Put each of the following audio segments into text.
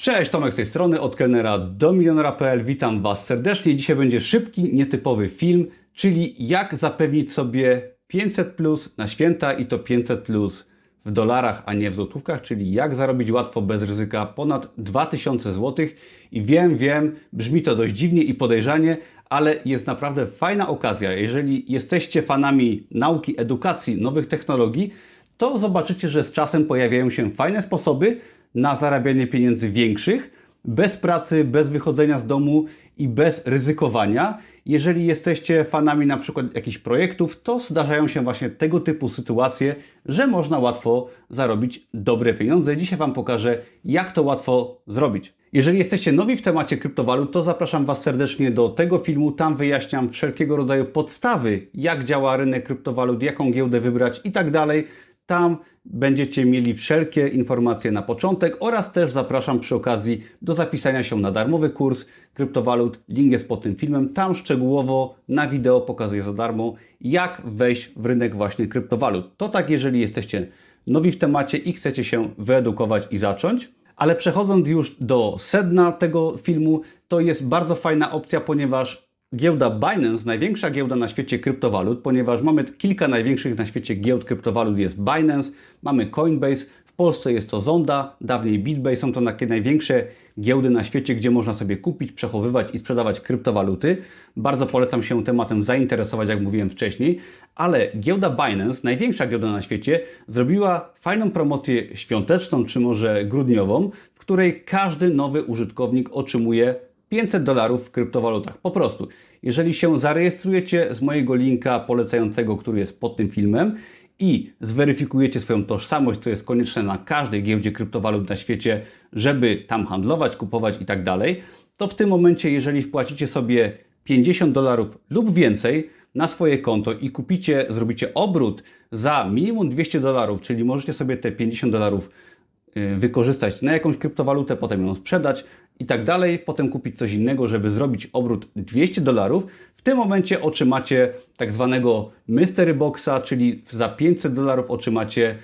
Cześć, Tomek z tej strony, od kelnera do milionera.pl. Witam Was serdecznie. Dzisiaj będzie szybki, nietypowy film, czyli jak zapewnić sobie 500 plus na święta i to 500 plus w dolarach, a nie w złotówkach, czyli jak zarobić łatwo, bez ryzyka ponad 2000 zł. I wiem, wiem, brzmi to dość dziwnie i podejrzanie, ale jest naprawdę fajna okazja. Jeżeli jesteście fanami nauki, edukacji, nowych technologii, to zobaczycie, że z czasem pojawiają się fajne sposoby na zarabianie pieniędzy większych, bez pracy, bez wychodzenia z domu i bez ryzykowania. Jeżeli jesteście fanami na przykład jakichś projektów, to zdarzają się właśnie tego typu sytuacje, że można łatwo zarobić dobre pieniądze. Dzisiaj Wam pokażę, jak to łatwo zrobić. Jeżeli jesteście nowi w temacie kryptowalut, to zapraszam Was serdecznie do tego filmu. Tam wyjaśniam wszelkiego rodzaju podstawy, jak działa rynek kryptowalut, jaką giełdę wybrać i tak dalej. Tam będziecie mieli wszelkie informacje na początek oraz też zapraszam przy okazji do zapisania się na darmowy kurs kryptowalut. Link jest pod tym filmem. Tam szczegółowo na wideo pokazuję za darmo, jak wejść w rynek właśnie kryptowalut. To tak, jeżeli jesteście nowi w temacie i chcecie się wyedukować i zacząć. Ale przechodząc już do sedna tego filmu, to jest bardzo fajna opcja, ponieważ giełda Binance, największa giełda na świecie kryptowalut, ponieważ mamy kilka największych na świecie giełd kryptowalut, jest Binance, mamy Coinbase, w Polsce jest to Zonda, dawniej BitBase, są to takie największe giełdy na świecie, gdzie można sobie kupić, przechowywać i sprzedawać kryptowaluty. Bardzo polecam się tematem zainteresować, jak mówiłem wcześniej, ale giełda Binance, największa giełda na świecie, zrobiła fajną promocję świąteczną, czy może grudniową, w której każdy nowy użytkownik otrzymuje 500 dolarów w kryptowalutach. Po prostu, jeżeli się zarejestrujecie z mojego linka polecającego, który jest pod tym filmem i zweryfikujecie swoją tożsamość, co jest konieczne na każdej giełdzie kryptowalut na świecie, żeby tam handlować, kupować i tak dalej, to w tym momencie, jeżeli wpłacicie sobie 50 dolarów lub więcej na swoje konto i kupicie, zrobicie obrót za minimum 200 dolarów, czyli możecie sobie te 50 dolarów wykorzystać na jakąś kryptowalutę, potem ją sprzedać, i tak dalej, potem kupić coś innego, żeby zrobić obrót 200 dolarów, w tym momencie otrzymacie tak zwanego mystery boxa, czyli za 500 dolarów otrzymacie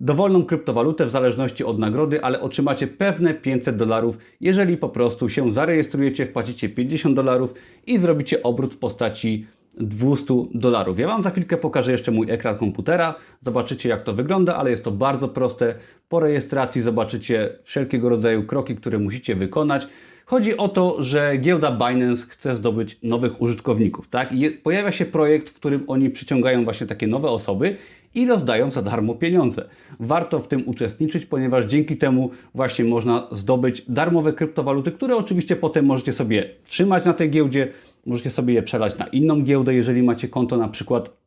dowolną kryptowalutę w zależności od nagrody, ale otrzymacie pewne 500 dolarów, jeżeli po prostu się zarejestrujecie, wpłacicie 50 dolarów i zrobicie obrót w postaci 200 dolarów. Ja Wam za chwilkę pokażę jeszcze mój ekran komputera, zobaczycie jak to wygląda, ale jest to bardzo proste. Po rejestracji zobaczycie wszelkiego rodzaju kroki, które musicie wykonać. Chodzi o to, że giełda Binance chce zdobyć nowych użytkowników, tak? I pojawia się projekt, w którym oni przyciągają właśnie takie nowe osoby i rozdają za darmo pieniądze. Warto w tym uczestniczyć, ponieważ dzięki temu właśnie można zdobyć darmowe kryptowaluty, które oczywiście potem możecie sobie trzymać na tej giełdzie, Możecie sobie je przelać na inną giełdę, jeżeli macie konto na przykład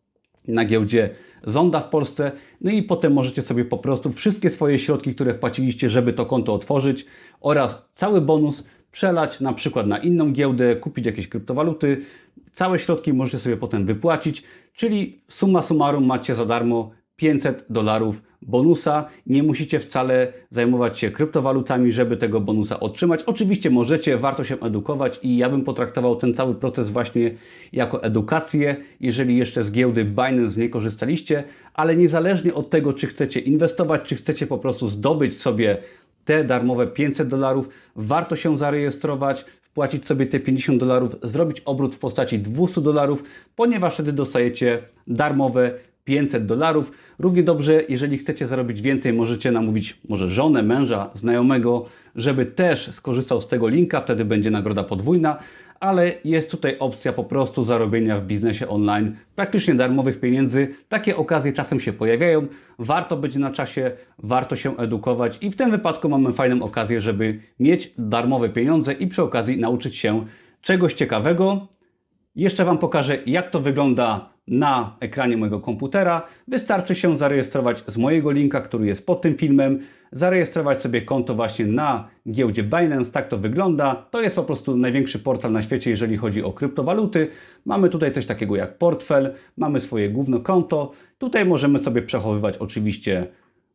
na giełdzie Zonda w Polsce. No i potem możecie sobie po prostu wszystkie swoje środki, które wpłaciliście, żeby to konto otworzyć oraz cały bonus przelać na przykład na inną giełdę, kupić jakieś kryptowaluty. Całe środki możecie sobie potem wypłacić, czyli summa summarum macie za darmo 500 dolarów bonusa. Nie musicie wcale zajmować się kryptowalutami, żeby tego bonusa otrzymać. Oczywiście możecie, warto się edukować i ja bym potraktował ten cały proces właśnie jako edukację, jeżeli jeszcze z giełdy Binance nie korzystaliście, ale niezależnie od tego, czy chcecie inwestować, czy chcecie po prostu zdobyć sobie te darmowe 500 dolarów, warto się zarejestrować, wpłacić sobie te 50 dolarów, zrobić obrót w postaci 200 dolarów, ponieważ wtedy dostajecie darmowe 500 dolarów. Równie dobrze, jeżeli chcecie zarobić więcej, możecie namówić może żonę, męża, znajomego, żeby też skorzystał z tego linka, wtedy będzie nagroda podwójna, ale jest tutaj opcja po prostu zarobienia w biznesie online praktycznie darmowych pieniędzy. Takie okazje czasem się pojawiają. Warto być na czasie, warto się edukować i w tym wypadku mamy fajną okazję, żeby mieć darmowe pieniądze i przy okazji nauczyć się czegoś ciekawego. Jeszcze Wam pokażę, jak to wygląda na ekranie mojego komputera. Wystarczy się zarejestrować z mojego linka, który jest pod tym filmem, zarejestrować sobie konto właśnie na giełdzie Binance. Tak to wygląda. To jest po prostu największy portal na świecie, jeżeli chodzi o kryptowaluty. Mamy tutaj coś takiego jak portfel, mamy swoje główne konto. Tutaj możemy sobie przechowywać oczywiście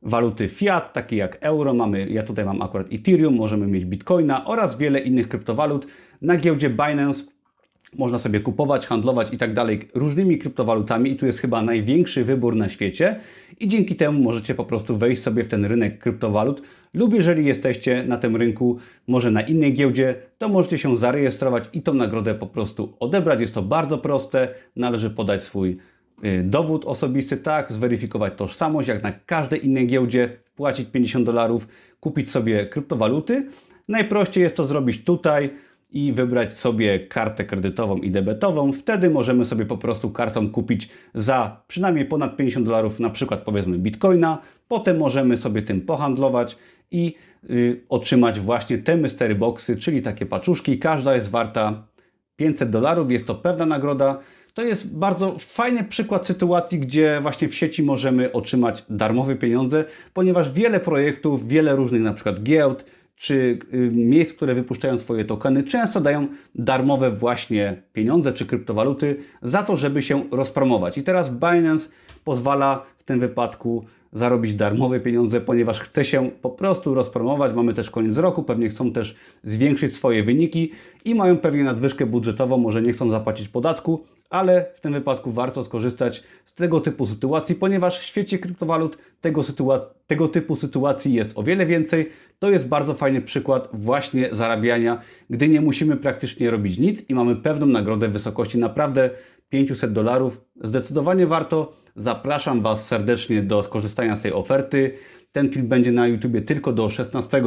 waluty fiat, takie jak euro, mamy, ja tutaj mam akurat Ethereum, możemy mieć Bitcoina oraz wiele innych kryptowalut. Na giełdzie Binance można sobie kupować, handlować i tak dalej różnymi kryptowalutami i tu jest chyba największy wybór na świecie. I dzięki temu możecie po prostu wejść sobie w ten rynek kryptowalut. Lub jeżeli jesteście na tym rynku, może na innej giełdzie, to możecie się zarejestrować i tą nagrodę po prostu odebrać. Jest to bardzo proste, należy podać swój y, dowód osobisty, tak, zweryfikować tożsamość, jak na każdej innej giełdzie, wpłacić 50 dolarów, kupić sobie kryptowaluty. Najprościej jest to zrobić tutaj i wybrać sobie kartę kredytową i debetową. Wtedy możemy sobie po prostu kartą kupić za przynajmniej ponad 50 dolarów, na przykład powiedzmy bitcoina. Potem możemy sobie tym pohandlować i y, otrzymać właśnie te mystery boxy, czyli takie paczuszki. Każda jest warta 500 dolarów, jest to pewna nagroda. To jest bardzo fajny przykład sytuacji, gdzie właśnie w sieci możemy otrzymać darmowe pieniądze, ponieważ wiele projektów, wiele różnych na przykład giełd, czy y, miejsc, które wypuszczają swoje tokeny, często dają darmowe właśnie pieniądze czy kryptowaluty za to, żeby się rozpromować. I teraz Binance pozwala w tym wypadku zarobić darmowe pieniądze, ponieważ chce się po prostu rozpromować. Mamy też koniec roku, pewnie chcą też zwiększyć swoje wyniki i mają pewnie nadwyżkę budżetową, może nie chcą zapłacić podatku, ale w tym wypadku warto skorzystać z tego typu sytuacji, ponieważ w świecie kryptowalut tego, tego typu sytuacji jest o wiele więcej. To jest bardzo fajny przykład właśnie zarabiania, gdy nie musimy praktycznie robić nic i mamy pewną nagrodę w wysokości naprawdę 500 dolarów. Zdecydowanie warto. Zapraszam Was serdecznie do skorzystania z tej oferty. Ten film będzie na YouTube tylko do 16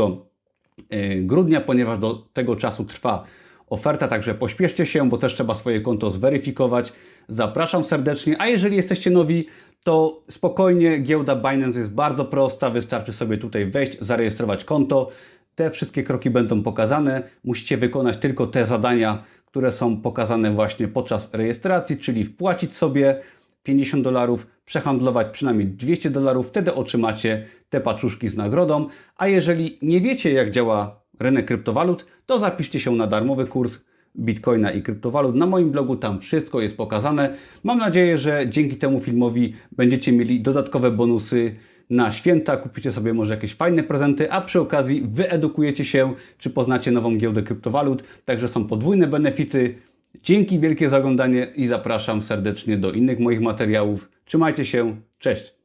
y, grudnia, ponieważ do tego czasu trwa oferta, także pośpieszcie się, bo też trzeba swoje konto zweryfikować. Zapraszam serdecznie, a jeżeli jesteście nowi, to spokojnie, giełda Binance jest bardzo prosta, wystarczy sobie tutaj wejść, zarejestrować konto. Te wszystkie kroki będą pokazane. Musicie wykonać tylko te zadania, które są pokazane właśnie podczas rejestracji, czyli wpłacić sobie 50 dolarów, przehandlować przynajmniej 200 dolarów, wtedy otrzymacie te paczuszki z nagrodą. A jeżeli nie wiecie, jak działa rynek kryptowalut, to zapiszcie się na darmowy kurs Bitcoina i kryptowalut. Na moim blogu tam wszystko jest pokazane. Mam nadzieję, że dzięki temu filmowi będziecie mieli dodatkowe bonusy na święta, kupicie sobie może jakieś fajne prezenty, a przy okazji wyedukujecie się, czy poznacie nową giełdę kryptowalut. Także są podwójne benefity. Dzięki wielkie za oglądanie i zapraszam serdecznie do innych moich materiałów. Trzymajcie się, cześć!